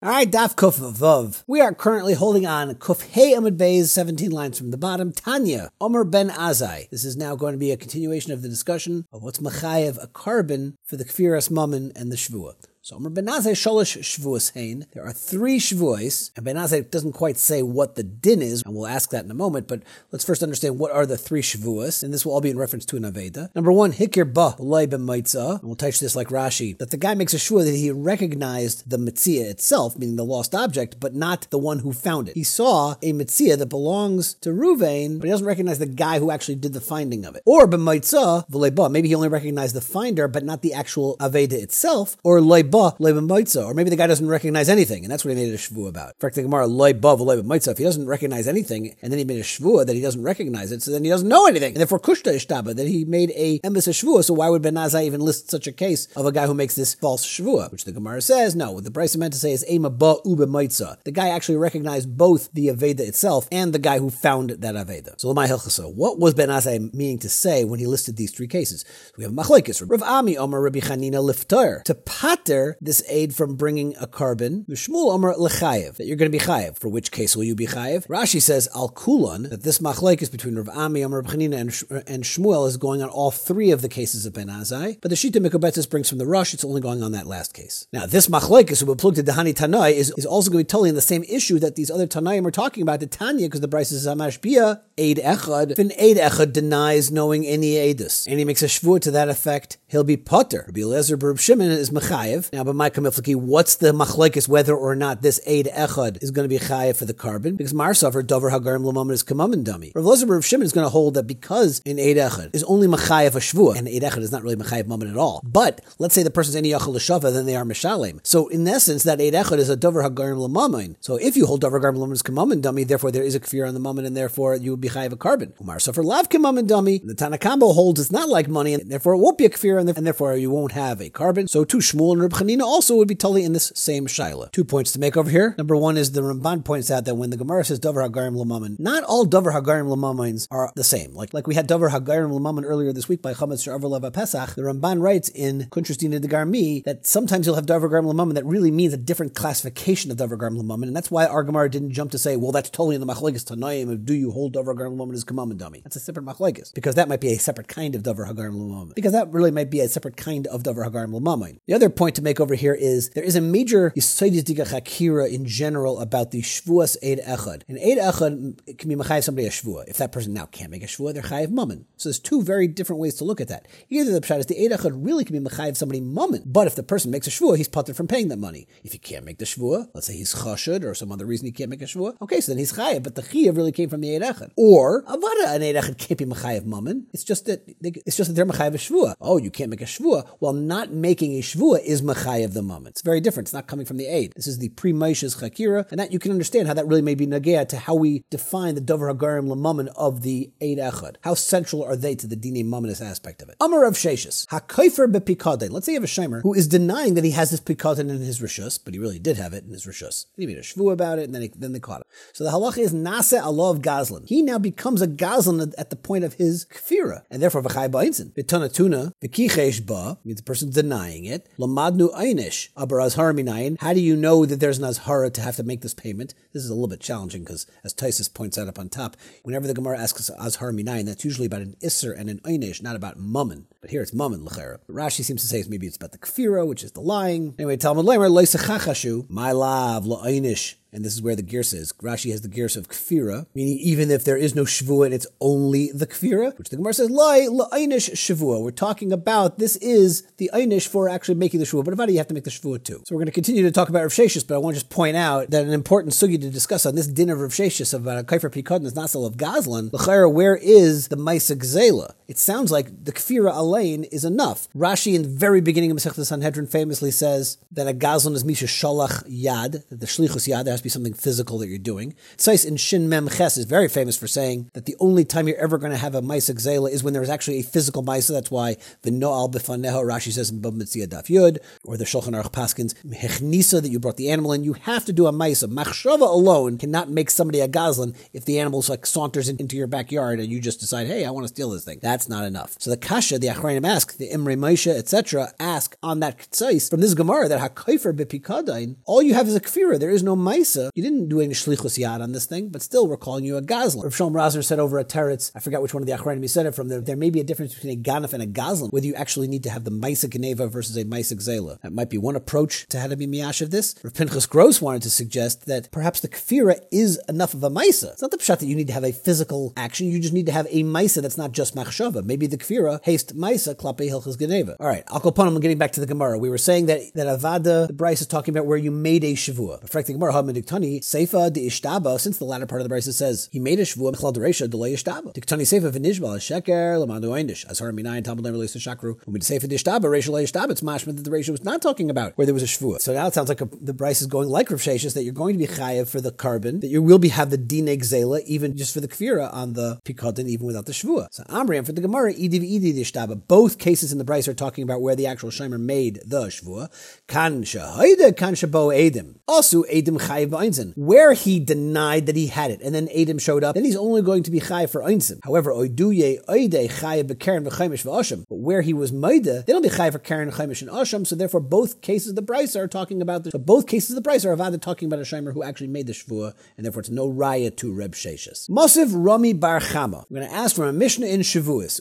All right, Daf Kuf Vav. We are currently holding on Kuf Hey Amud Bey's 17 lines from the bottom. Tanya, Omer Ben Azai. This is now going to be a continuation of the discussion of what's Machayev, a carbon for the Kfiras Mammon and the Shvuah. So Amr Benazai Sholosh Shvuas Hain. There are three Shvuas, and Benazai doesn't quite say what the din is, and we'll ask that in a moment, but let's first understand what are the three Shvuas, and this will all be in reference to an Aveda. Number one, Hikir Ba B'Maitza, and we'll touch this like Rashi, that the guy makes a Shvua that he recognized the Mitzia itself, meaning the lost object, but not the one who found it. He saw a Mitzia that belongs to Ruvain, but he doesn't recognize the guy who actually did the finding of it. Or B'Maitza, V'Lei Ba, maybe he only recognized the finder, but not the actual Aveda itself, or Loy Ba or maybe the guy doesn't recognize anything, and that's what he made a shvu about. In fact, the Gemara loy bav If he doesn't recognize anything, and then he made a shvu that he doesn't recognize it, so then he doesn't know anything, and therefore kushta ishtaba that he made a emes shvu. So why would Ben even list such a case of a guy who makes this false shvu? Which the Gemara says no. What the Braisa meant to say is ema ba ube The guy actually recognized both the aveda itself and the guy who found that aveda. So lamai hilchasa. What was Ben meaning to say when he listed these three cases? We have machlekes. Rav Ami Omer Rabbi Chanina liftar to pater this aid from bringing a carbon. Shmuel Omer lechayev, that you're going to be chayev. For which case will you be chayev? Rashi says al kulon, that this machlek is between Rav Ami, Omer Chanina, and, Shmuel is going on all three of the cases of Ben Azai. But the Shita Mikobetzis brings from the Rush, it's only going on that last case. Now, this machlek is who plugged to Dahani Tanai is, is also going to be totally in the same issue that these other Tanaim are talking about, the Tanya, because the Braisa is Amashbia, Aid Echad. If an Aid Echad denies knowing any Aedus, and he makes a shvur to that effect, he'll be potter. Rabbi Eliezer Berub Shimon is Mechayev. Now, but my Kamiflaki, what's the machlekes whether or not this aid echad is going to be chayev for the carbon? Because Marsaver Dover Hagarim Lamam is Kamam Dami. Rav Lozer Rav Shimon is going to hold that because an aid echad is only machayev a shvua, and aid echad is not really machayev mammon at all. But let's say the person's any yachal l'shava, then they are mishalem. So in essence, that aid echad is a Dover Hagarim Lamamin. So if you hold Dover Hagarim Lamam is Kamam Dami, therefore there is a kfir on the mammon, and therefore you would be chayev a carbon. Marsaver Lav Kamam dummy. The Tanakambo holds it's not like money, and therefore it won't be a kfir, and therefore you won't have a carbon. So too, Shmuel and Reb Also would be totally in this same shaila. Two points to make over here. Number one is the Ramban points out that when the Gemara says Dover Hagarim Lamamin, not all Dover Hagarim Lamamins are the same. Like like we had Dover Hagarim Lamamin earlier this week by Chametz Sha'avar Pesach. The Ramban writes in Kuntrastina de Garmi that sometimes you'll have Dover Hagarim Lamamin that really means a different classification of Dover Hagarim Lamamin, and that's why our Gemara didn't jump to say, well, that's totally in the Machlekes Tanaim of do you hold Dover Hagarim Lamamin as Kamam Dami? That's a separate Machlekes because that might be a separate kind of Dover Hagarim Lamamin because that really might be a separate kind of Dover Hagarim Lamamin. The other point to make over here is there is a major Chakira in general about the Shvuas Eid Echad. And Eid Echad can be Machayev somebody a Shvua. If that person now can't make a Shvua, they're Chayev Mummin. So there's two very different ways to look at that. Either the Pshat is the Eid Echad really can be Machayev somebody Mummin, but if the person makes a Shvua, he's putted from paying that money. If he can't make the Shvua, let's say he's Chashud or some other reason he can't make a Shvua, okay, so then he's Chayev, but the Chayev really came from the Eid Echad. Or Avada, an Eid Echad can't be Machayev Mummin. It's just that they, it's just that they're Machayev a Shvua. Oh, you can't make a Shvua. Well, not making a Shvua is Machayev the Mummin. It's very different. It's not coming from the aid. This is the pre Moshe's Chakira, and that you can understand how that really may be nagea to how we define the Dover Hagarim Lamamin of the Eid Echad. How central are they to the Dini Mamonis aspect of it? Amar of Sheshis, HaKaifer Bepikadin. Let's say you have a Shimer who is denying that he has this Pikadin in his Rishus, but he really did have it in his Rishus. He made a Shvu about it, and then, he, then they caught him. So the halacha is Nase Allah of Gazlan. He now becomes a Gazlan at the point of his Kfira, and therefore V'chai Ba'insin. V'tanatuna, V'kichesh Ba, means the person denying it. Lamadnu Einish, Abaraz Harminayin. How do you know that there's an Azhara to have to make this payment? This is a little bit challenging because, as Tysus points out up on top, whenever the Gemara asks Azhar Minayin, that's usually about an Isser and an Einish, not about Mummin. But here it's Mummin Lechera. Rashi seems to say maybe it's about the Kfira, which is the lying. Anyway, Talmud Lemer, Leisachachashu, my lav, La'einish, and this is where the gears is. Rashi has the gears of kfira, meaning even if there is no shavua and it's only the kfira, which the Gemara says, lai la'einish shavua. We're talking about this is the einish for actually making the shavua, but about you have to make the shavua too. So we're going to continue to talk about Rav Sheshis, but I want to just point out that an important sugi to discuss on this dinner of Rav Sheshis about uh, a kaifer pikadon is nasal of Gazlan. L'chayra, where is the maisa gzela? It sounds like the kfira alain is enough. Rashi in the very beginning of Masechet Sanhedrin famously says that a Gazlan is misha shalach yad, that the shlichus yad has to be something physical that you're doing. Tzais in Shin Mem Ches is very famous for saying that the only time you're ever going to have a Maisa Gzela is when there's actually a physical Maisa. That's why the Noal Bifaneho, Rashi says in Bava Metzia Daf Yud, or the Shulchan Aruch Paskins, Hechnisa, that you brought the animal in. You have to do a Maisa. Machshava alone cannot make somebody a Gazlan if the animal's like saunters into your backyard and you just decide, hey, I want to steal this thing. That's not enough. So the Kasha, the Achrayim ask, the Imre Moshe, etc., ask on that Ktsais from this Gemara that HaKaifer Bipikadain, all you have is a Kfira. There is no Maisa. You didn't do any Shlichus Yad on this thing, but still we're calling you a Gazlan. Rav Shalom Rosner said over at Teretz, I forgot which one of the Achrayim he said it from, there, there may be a difference between a Ganaf and a Gazlan, whether you actually need to have the Maisa Geneva versus a Maisa Gzela. That might be one approach to how to be Miyash of this. Rav Pinchas Gross wanted to suggest that perhaps the Kfira is enough of a Maisa. It's not the pshat that you need to have a physical action, you just need to have a Maisa that's not just Machshava. Maybe the Kfira, haste Maisa, Klape Hilchas Geneva. All right, I'll I'm getting back to the Gemara. We were saying that, that Avada, the Braisa is talking about where you made a Shavua. The Gemara, Hamadiktani, Seifa de Ishtaba, since the latter part of the Braisa says he made a Shavua, Mechlal Deresha, delay Ishtaba. Diktani Seifa Vinishbal, Sheker, Lamando Eindish, Azhar Minayan, Talmud Never Shakru. When we Seifa de Ishtaba, Resha Ishtaba, it's mashma that the ratio was not talking about where there was a Shavua. So now it sounds like a, the Braisa is going like Rav that you're going to be chayav for the carbon, that you will be have the Dine Gzela, even just for the Kfira on the Pikadin, even without the Shavua. So Amriam for the Gemara, Idi Idi de Ishtaba. Both cases in the Braisa are talking about where the actual Shimer made the Shvua. Kan Shahida, Kan Shabo Edim. Also, Edim Einzin, where he denied that he had it, and then Edim showed up, then he's only going to be Chayiv for Einzin. However, Oiduye Oide Chayiv Bekaren V'chaimish V'asham. But where he was Maida, they don't be Chayiv for Karen Chaimish and Asham, so therefore both cases of the Braisa are talking about the, so both cases of the Braisa are Avada talking about a Shimer who actually made the Shvua, and therefore it's no Raya to Reb Sheshis. Mosiv Rami Bar Chama. We're going to ask from a Mishnah in Shavuos.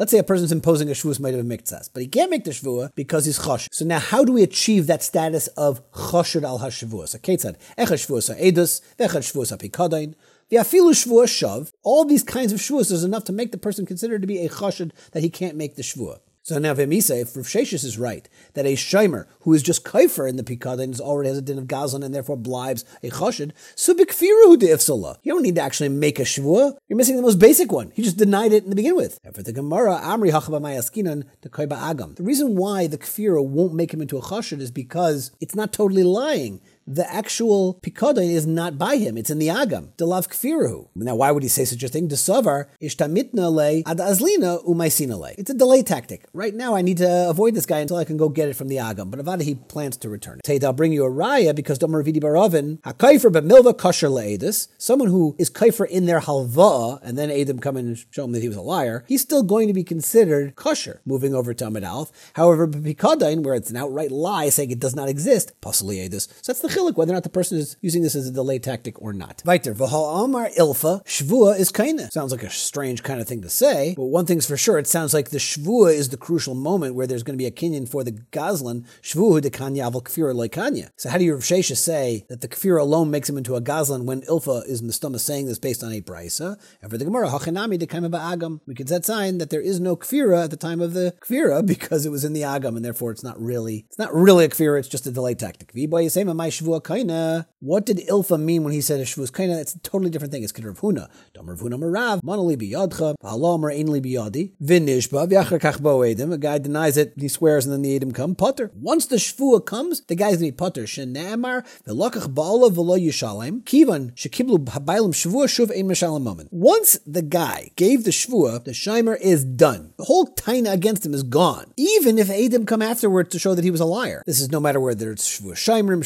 Let's say a person's imposing a Shavuos might have a miktsas, but he can't make the Shavua because he's chosh. So now, how do we achieve that status of choshud al hashavua? So, ketzad echad shvuas ha'edus, vechad shvuas ha'pikadain. The afilu shvuah shav, all these kinds of shvuas is enough to make the person considered to be a chashud that he can't make the shvuah. So now Vemisa, if Rav Sheshis is right, that a Shimer who is just kaifer in the Pikadin already has a din of Gazlan and therefore blibes a Chashid, subikfiru de ifsala. You don't need to actually make a Shvua. You're missing the most basic one. He just denied it in the begin with. For the Gemara, Amri Hachaba Mayaskinan, the Kaiba Agam. The reason why the Kfira won't make him into a Chashid is because it's not totally lying the actual pikadon is not by him; it's in the agam. Delav kfiru. Now, why would he say such a thing? Desavar ishtamitna le ad azlina umaisina le. It's a delay tactic. Right now, I need to avoid this guy until I can go get it from the agam. But Avada he plans to return it. Tate, I'll bring you a raya because Domer Vidi Barovin hakaifer b'milva kosher leedus. Someone who is kaifer in their halva, and then Adam come in and show him that he was a liar. He's still going to be considered kosher. Moving over to Amid Alf. However, pikadon, where it's an outright lie saying it does not exist, edus. So that's the chilik whether or not the person is using this as a delay tactic or not. Weiter, amar ilfa, shvua is kaina. Sounds like a strange kind of thing to say, but one thing's for sure, it sounds like the shvua is the crucial moment where there's going to be a kinyan for the gazlan, shvuhu de kanya kfira kanya. So how do you Rav say that the kfira alone makes him into a gazlan when ilfa is mistama saying this based on a brisa? And for the Gemara, hachinami de kaima agam, we can set sign that there is no kfira at the time of the kfira because it was in the agam, and therefore it's not really, it's not really a kfira, it's just a delay tactic. What did Ilfa mean when he said a Shvus Kaina? It's a totally different thing. It's Kedr Huna. Dom Huna Marav, Manali Biyadcha, Halam Ainli Biyadi, Vinishba, Vyachar Kachbo Edim. A guy denies it, he swears, and then the Edim come, Putter. Once the Shvua comes, the guy's gonna be Putter. Shenamar, Velokach Baala Velo Yishalem, Kivan, Shekiblu Habailim Shvua Shuv Ein Meshalem Moment. Once the guy gave the Shvua, the Shimer is done. The whole Taina against him is gone. Even if Edim come afterward to show that he was a liar. This is no matter whether it's Shvua Shimerim,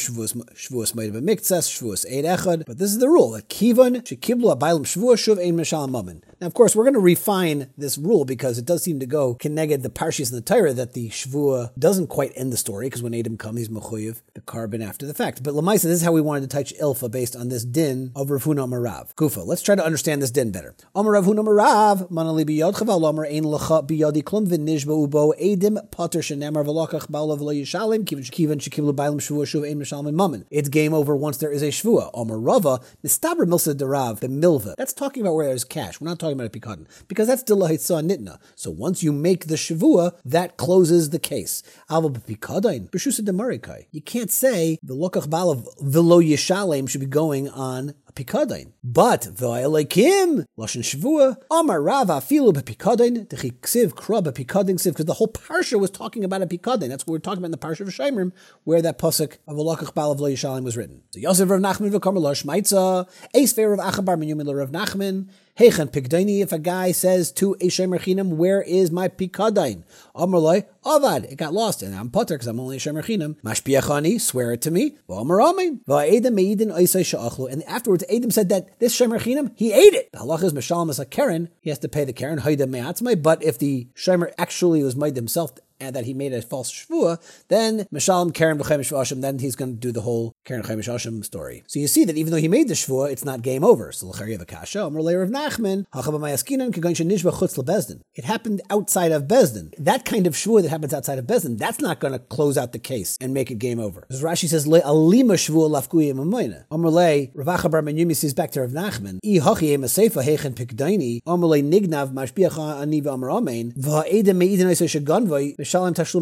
Shvua might have been miktsas, shvuas eid echad, but this is the rule that kivan shekiblu abaylim shvua shuv ein mishal mammon. Now, of course, we're going to refine this rule because it does seem to go connected the parshas in the Torah that the shvua doesn't quite end the story because when Adam comes, he's mechuyev the carbon after the fact. But lamaisa, this is how we wanted to touch ilfa based on this din of Rav Huna Marav. Kufa. Let's try to understand this din better. Amar Rav Huna Marav manali biyodcha v'alomer ein lecha biyodi klum v'nishba ubo edim pater shenemar v'lokach ba'olav lo yishalim Kivin kivan shekiblu ba'alim shvua shuv ein mishal mammon. It's game over once there is a shvua. Omer Rava, Mistaber Milsa Derav, the Milva. That's talking about where there's cash. We're not talking about a pikadon because that's Dilahitsa Nitna. So once you make the shvua, that closes the case. You can't say the Lokach Balav Velo Yishalem should be going on Pikadain. But v'ayalekim lashon shvua amar Rav afilu bepikadin dechiksiv kra bepikadin siv because the whole parsha was talking about a pikadin. That's what we're talking about in the parsha of Shemrim, where that pasuk of Alakach Bal of was written. So Yosef Rav Nachman v'Karmel Losh Maitza Eis Rav Achabar Min Rav Nachman Heichen Pikdaini, if a guy says to a Shemer Chinam, where is my Pikadain? Amrloi, Avad, it got lost, and I'm putter because I'm only a Shemer Chinam. Mashpiachani, swear it to me. V'amar Amen. V'a'edem meidin oisai sha'achlu. And afterwards, Adam said that this Shemer Chinam, he ate it. The halach is Mashalom as a Karen, he has to pay the Karen, Haida Me'atzmai, but if the Shemer actually was made himself and that he made a false shvua, then Mishalem Karen B'chemish Ashim, then he's going to do the whole Karen Chemish Ashim story. So you see that even though he made the shvua, it's not game over. So L'chari of Akasha, Amr Leir of Nachman, Hachaba Kagan Nishba Chutz LeBezdin. It happened outside of Bezdin. That kind of shvua that happens outside of Bezdin, that's not going to close out the case and make it game over. As Rashi says, Le Alima Shvua Lafkuya Mamoina. Amr Le, Ravacha Bar Menyumi says back to Rav Nachman, I Hachi Ema Seifa Hechen Pikdaini, Amr Le Nignav Mashbiacha Aniva Amr Amen, Va'eda Meidin Shaganvai, That's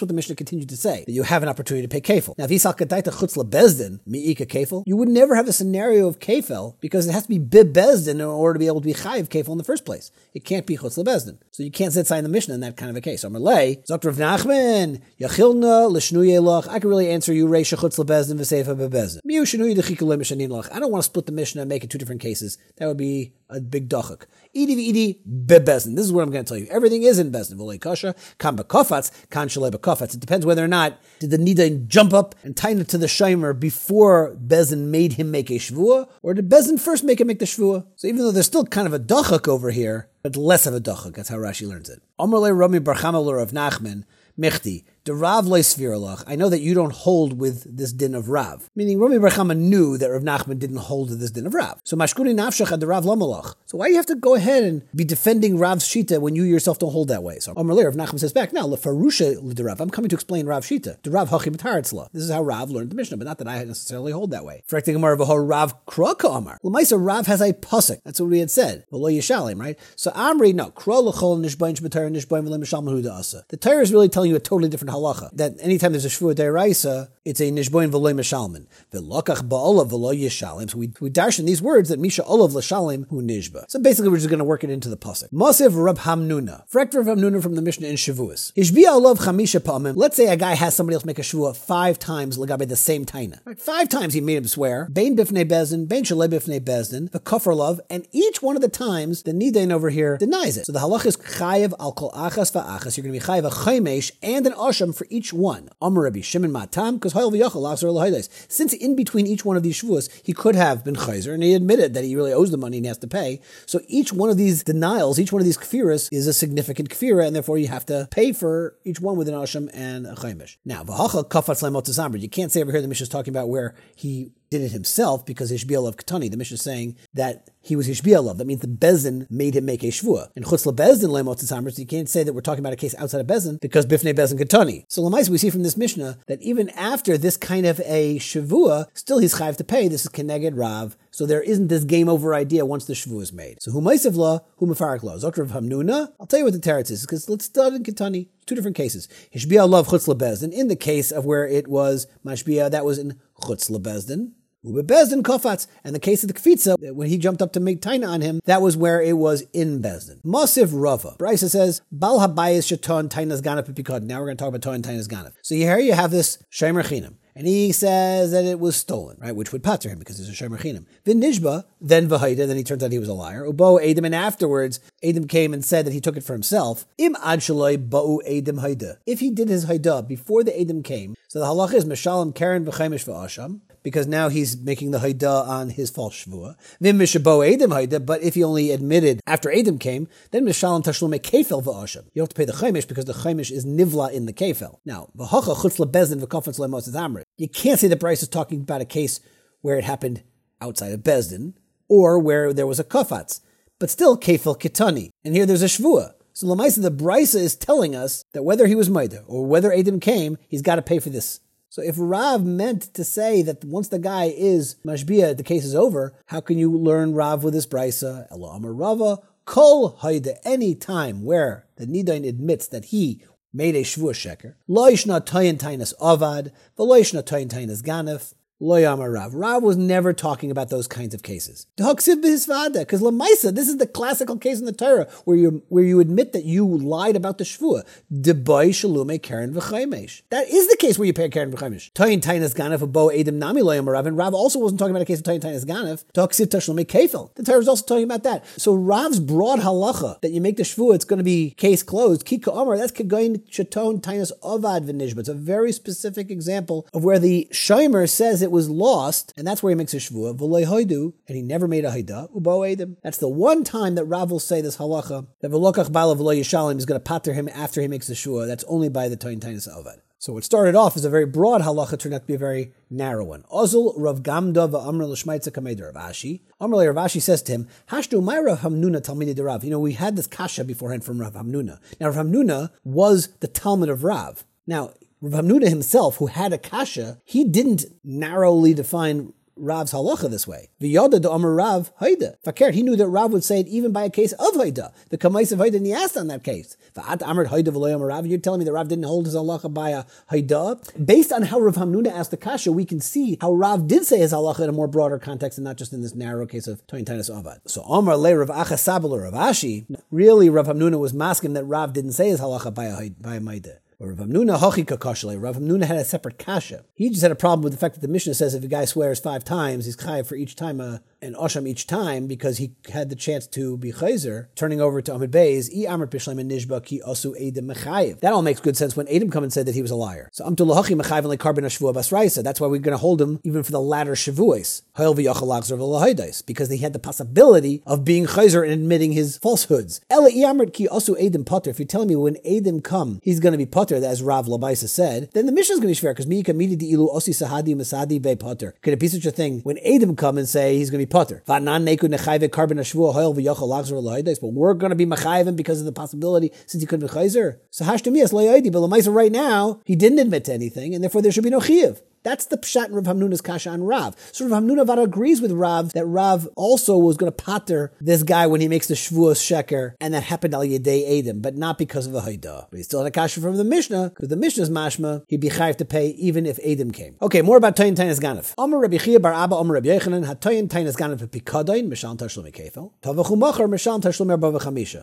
what the Mishnah continued to say, that you have an opportunity to pay kefil. Now, if Yisal Kadaita Chutz Mi'ika you would never have a scenario of kefil because it has to be bib in order to be able to be chayiv kefil in the first place. It can't be chutz bezdin. So you can't sit sign the Mishnah in that kind of a case. So Malay, Dr. Nachman, Yachilna, I can really answer you, Reisha chutz bezdin, V'seifa bebezdin. I don't want to split the Mishnah and make it two different cases. That would be a big dachak. Idi v'idi bebezin. This is what I'm going to tell you. Everything is in bezin. V'lei kasha, kan bekofats, kan shalei bekofats. It depends whether or not did the nidain jump up and tie it to the shimer before bezin made him make a shvua, or did bezin first make him make the shvua? So even though there's still kind of a dachak over here, but less of a dachak. That's how Rashi learns it. Amrle Rami Barchamalur of Nachman, Mechti, the Rav Leisviralach, I know that you don't hold with this din of Rav. Meaning Rami Barchama knew that Rav Nachman didn't hold with this din of Rav. So Mashkuni Nafshach had the Rav Lamalach. So why do you have to go ahead and be defending Rav's Shita when you yourself don't hold that way? So Amr Rav Nachman says back, now Lefarusha Rav, I'm coming to explain Rav Shita. The Rav Hachim This is how Rav learned the Mishnah, but not that I necessarily hold that way. Frekting Amar Rav Kraka Amar. Lamaisa Rav has a pusik. That's what we had said. V'lo Yishalim, right? So Amri, no, Kro L'chol Nishbain Shmatar Nishbain V'le Mishal Mahuda Asa. The Torah is really telling you a totally different halacha. That anytime there's a shvua deraisa, it's a nishboin v'loy mishalmin. V'lokach ba'olav v'loy yishalim. So we, we dash in these words that misha olav l'shalim hu nishba. So basically we're just going to work it into the pasuk. Masiv Rab Hamnuna. Frekt Rab Hamnuna from the Mishnah in Shavuos. Ishbiya olav chamisha pa'amim. Let's say a guy has somebody else make a shvua five times lagabe the same taina. Right? Five times he made him swear. Bain bifnei bezdin, bain shalei bifnei bezdin, the kafar love, and each one of the times the nidain over here denies it. So the halach is chayev al kol achas va'achas. You're going to be chayev a chaymesh and an asham for each one. Amar Rabbi Shimon Matam, since in between each one of these shvuas, he could have been chayzer, and he admitted that he really owes the money and he has to pay. So each one of these denials, each one of these kfiras is a significant kfira, and therefore you have to pay for each one with an asham and a chaimish. Now, you can't say over here the Mishnah is talking about where he did it himself because Hishbiel of Katani. The Mishnah is saying that he was Hishbiel of. That means the Bezin made him make a Shvua. In Chutzla Bezin Lemot Tzamris, you can't say that we're talking about a case outside of Bezin because Bifnei Bezin Katani. So Lamais, we see from this Mishnah that even after this kind of a Shavua, still he's chayiv to pay. This is Keneged Rav. So there isn't this game over idea once the Shavu is made. So Humaisav law, Humafarak law. Of Hamnuna, I'll tell you what the teretz is, because let's start in Katani. Two different cases. Hishbiya love Chutz Bezdin. In the case of where it was Mashbiya, that was in Chutz Bezdin. Bezdin Kofatz. And the case of the Kfitza, when he jumped up to make Taina on him, that was where it was in Bezdin. Masiv Rava. Brisa says, Bal Habayis Shaton Tainas Pikod. Now we're going to talk about Toin Tainas Ganaf. So here you have this Shemer Chinam. And he says that it was stolen, right? Which would pater him because it's a Shemer Chinam. Nishba, then Vahida, then he turns out he was a liar. Ubo Adam, and afterwards, Adam came and said that he took it for himself. Im Ad Ba'u Adam Haida. If he did his Haida before the Adam came, so the halacha is Meshalim Karen V'chaimish V'asham, because now he's making the Haida on his false Shvua. Vim Mishabо Adam Haida, but if he only admitted after Adam came, then Mishalim Tashlume Kefel V'asham. You have to pay the Chaimish because the Chaimish is Nivla in the Kefel. Now, V'hocha Chutz Lebezin V'kofetz Lemos Amrit. You can't say that Braisa is talking about a case where it happened outside of Besdin or where there was a Kofatz, but still Kefel Kitani. And here there's a Shvua. So Lamaisa, the Brisa is telling us that whether he was Maida or whether Adam came, he's got to pay for this so if Rav meant to say that once the guy is mashbia, the case is over, how can you learn Rav with this brisa? Elamar Rava, kol haida, any time where the Nidain admits that he made a shvur sheker, loishna toyin tainas avad, veloishna toyin tainas ganef, Loyama Rav. Rav was never talking about those kinds of cases. Because Lamaisa, this is the classical case in the Torah where you where you admit that you lied about the Shvua. Deboy Shalume Karen V'chaimesh. That is the case where you pay Karen V'chaimesh. Toyin Tainas Ganef Bo Edim Nami Loyama Rav. And Rav also wasn't talking about a case of Toyin Tainas Ganef. Toksiv Tashlume Kefil. The Torah is also talking about that. So Rav's broad halacha that you make the Shvua, it's going to be case closed. Kika Omar, that's Kegoin Shaton Tainas Ovad V'nishba. It's a very specific example of where the Shomer says it was lost, and that's where he makes a shvua, v'loy and he never made a haida, ubo edim. That's the one time that Rav will say this halacha, that v'lokach bala v'loy yishalim is going to pater him after he makes the shvua. That's only by the toin tainis avad. So what started off as a very broad halacha turned out to be a very narrow one. Ozul Rav Gamda v'Amr l'shmaitza kamei Rav Ashi. Amr Rav Ashi says to him, Hashdu my Rav Hamnuna Talmidi Rav. You know, we had this kasha beforehand from Rav Hamnuna. Now Rav Hamnuna was the Talmud of Rav. Now, Rav Hamnuna himself, who had a kasha, he didn't narrowly define Rav's halacha this way. V'yoda de Amar Rav Haida. Fakir, he knew that Rav would say it even by a case of Haida. The kamais of Haida, and he asked on that case. V'at Amar Haida v'loy Rav. You're telling me that Rav didn't hold his halacha by a Haida? Based on how Rav Hamnuna asked the kasha, we can see how Rav did say his halacha in a more broader context and not just in this narrow case of Toin Tainus Avad. So Amar Le Rav Achasabel Rav Ashi. Really, Rav Hamnuna was masking that Rav didn't say his halacha by a, by a Maida. Or Rav Hamnuna hachika kashle. Rav Hamnuna had a separate kasha. He just had a problem with the fact that the Mishnah says if a guy swears five times, he's chayiv for each time a, an osham each time because he had the chance to be chayzer. Turning over to Amid Beis, i amr pishleim and nishba ki osu edim. That all makes good sense when Adam come and said that he was a liar. So amtul lahachi mechayiv like carbon shavua basraisa. That's why we're going to hold him even for the latter shavuos. Hayel v'yachalachzer because he had the possibility of being chayzer and admitting his falsehoods. Ela i amr ki osu edim potter. If you're telling me when Adam come, he's going to be potter as Rav Labaisa said, then the mission is going to be fair because Mika midi di ilu osi sahadi masadi be potter. Could it be such a thing when Adam come and say he's going to be potter? But we're going to be machayvim because of the possibility since he couldn't be chayzer. So hashtami as loyadi, but right now he didn't admit to anything, and therefore there should be no chiv. That's the pshat in Rav Hamnuna's kasha on Rav. So Rav Hamnuna Vada agrees with Rav that Rav also was going to pater this guy when he makes the Shavuos Sheker, and that happened al Yedei Edom, but not because of the Haida. But he still had a kasha from the Mishnah, because the Mishnah's mashma, he'd be chayiv to pay even if Edom came. Okay, more about Tayin Tainas Ganef. Omer Rabbi Chia bar Abba Omer Rabbi Yechanan had Tayin Tainas Ganef Pikadain, Mishal Tashlum Kefel, Tavachu Machar, Mishal Tashlum Erbava.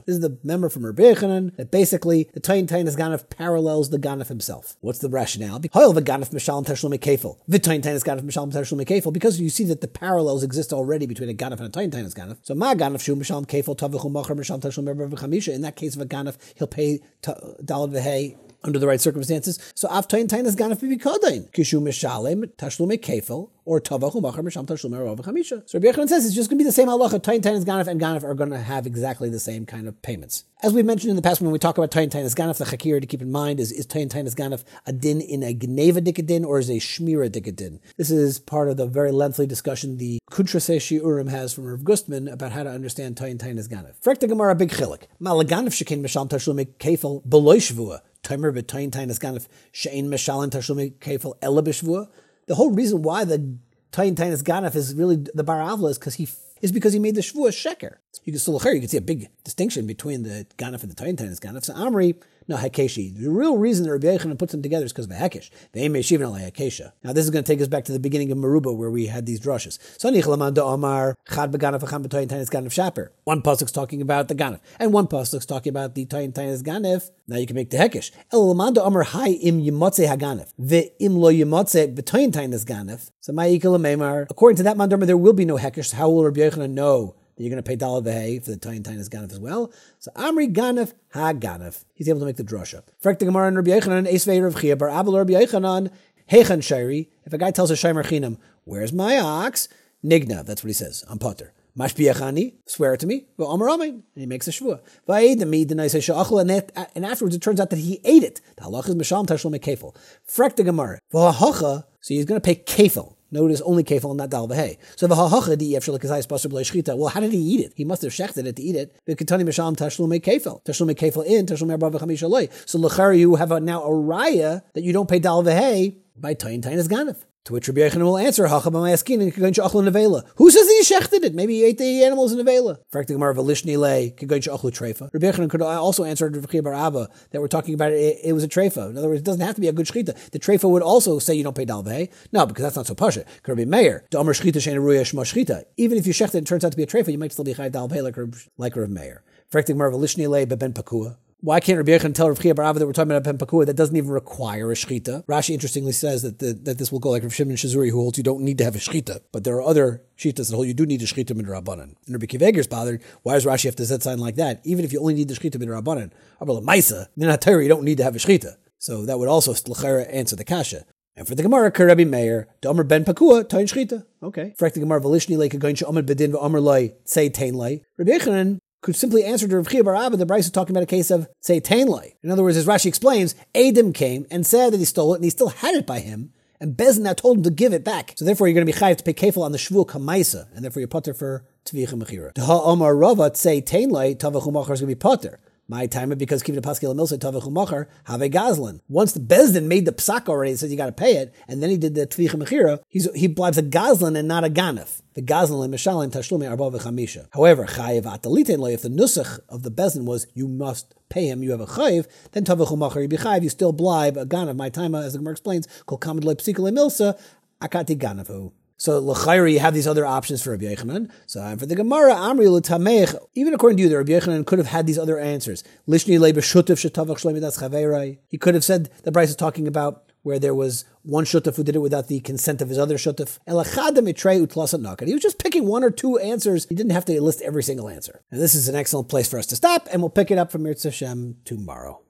This is the member from Rabbi Yechanan that basically the Tayin Tainas Ganef parallels the Ganef himself. What's the rationale? Hoil the Ganef Mishal Tashlum Kefel. V'Tayin Tainas Ganef Mishal Tashlum Kefel, because you see that the parallels exist already between a Ganef and a Tayin Tainas Ganef. So Ma Ganef Shu Mishal Kefel, Tavachu Machar, Mishal Tashlum Erbava Chamisha. In that case of a Ganef, he'll pay Dalad V'Hei under the right circumstances. So Avtain Tain is Ganaf Bibikodain. Kishu Mishalem, Tashlume Kefel, or Tavahu Machar Misham Tashlume Rav Chamisha. So Rabbi Yochanan says it's just going to be the same halacha. Tain is Ganaf and Ganaf are going to have exactly the same kind of payments. As we've mentioned in the past, when we talk about Tain is Ganaf, the Chakir to keep in mind is, is Tain is Ganaf a din in a Gneva dikadin or is a Shmira dikadin? This is part of the very lengthy discussion the Kuntrase Shiurim has from Rav Gustman about how to understand Tain is Ganaf. Frekta Gemara big chilik. Malaganaf shekin Misham Tashlume Kefel beloy Shavua. Tain is ganef shein meshalin tashlumi kefil ela The whole reason why the toyin tain is ganef is really the bar avla is because he is because he made the shvua sheker. You can still you can see a big distinction between the ganef and the toyin tain is ganef. So Amri no, Hakeshi. The real reason that Rabbi Yechanan puts them together is because of the Hakesh. They may shiv Hakesha. Now this is going to take us back to the beginning of Maruba where we had these drushes. So Omar Chad Beganaf Acham B'Toyin Tainus Ganef Shaper. One pasuk's talking about the Ganef, and one pasuk's talking about the Toyin Tainus Ganef. Now you can make the Hekesh. El Lamanda Omar Hai Im Yimotze Haganef Ve Im Lo Yimotze B'Toyin Tainus Ganef. So Ma'ikal According to that Mandorma, there will be no Hekesh. How will Rabbi Yechanan know? You're going to pay Dalad Vehe for the Tayin Tainus Ganef as well. So Amri Ganef Ha Ganef. He's able to make the drasha. Frek the Gemara and Rabbi Yechanan, Esvei Rav Chia, Bar Abel Rabbi Yechanan, Hechan Shairi. If a guy tells a Shaimer Chinam, where's my ox? Nigna, that's what he says. I'm Potter. Mashbiachani, swear it to me. And he makes a shvua. And afterwards, it turns out that he ate it. The halach is misham tashlo mekefel. Frek the gemara. So he's going to pay kefel. Notice only kefil and not dal v'hei. So v'hahacha di yefshel kazayis basar shchita. Well, how did he eat it? He must have shechted it to eat it. V'ketani misham tashlum kefil. Tashlum kefil in tashlum erba v'chamisha loy. So l'chari you have a, now a raya that you don't pay dal v'hei by tayin tayin is ganef. To which Rabbi Yechon will answer, Who says he shechted it? Maybe he ate the animals in the Vela. Rabbi Yechon could also answer Rabbi Bar Abba that we're talking about it, it, was a trefa. In other words, it doesn't have to be a good shechita. The trefa would also say you don't pay dalvei. No, because that's not so pasha. Could be mayor. Even if you shechted it turns out to be a trefa, you might still be chai dalvei like Rav Meir. Frektig Marva Lishni Le Ben Pakua. Why can't Rabbi Yechon tell Rav Chia Barava that we're talking about a Ben Pakua that doesn't even require a shchita? Rashi interestingly says that the, that this will go like Rav Shimon Shazuri, who holds you don't need to have a shchita, but there are other shitas that hold you do need a shchita midrabanan. And Rabbi Akiva Eiger's bothered. Why does Rashi have to set sign like that? Even if you only need the shechita shchita midrabanan, Abel Maisa, Minatayr, you don't need to have a shchita. So that would also answer the kasha. And for the Gemara, Karabi Meir, Domer Ben Pakua, Tain Shchita. Okay. For the Gemara, Valishni Lake, Gain Shomad Bedin, V'Omer Loi, Say Tain Loi. Rabbi Yechanan could simply answer to Rav Chia Bar Abba, the Braisa is talking about a case of, say, Tainlai. In other words, as Rashi explains, Adam came and said that he stole it and he still had it by him, and Bezin now told him to give it back. So therefore, you're going to be chayiv to pay kefil on the shvul kamaisa, and therefore you're potter for tvicha mechira. Ha'omar rava say Tainlai, tavachu machar is going to be potter. My time because Kivna Pascal Milsa Tavach Machar have a Gazlan. Once the Bezdin made the psak already, and said you got to pay it, and then he did the Tvicha Mechira, he blibes a Gazlan and not a Ganef. The Gazlan and Mishalim Tashlumi Arba v'chamisha. However, Chayiv Ataliten if the Nusach of the Bezdin was you must pay him, you have a Chayiv, then Tavach Machar you be Chayiv, you still blibe a Ganef. My time, as the Gemara explains, called Kamad Le Psikale Milsa, Akati Ganefu. So l'chayri, you have these other options for Rabbi Yechanan. So for the Gemara, Amri l'tameich, even according to you, the Rabbi Yechanan could have had these other answers. Lishni le b'shutif shetavach shleimi das chaveirai. He could have said the Braisa is talking about where there was one shutaf who did it without the consent of his other shutaf. He was just picking one or two answers. He didn't have to list every single answer. And this is an excellent place for us to stop, and we'll pick it up from Hashem tomorrow.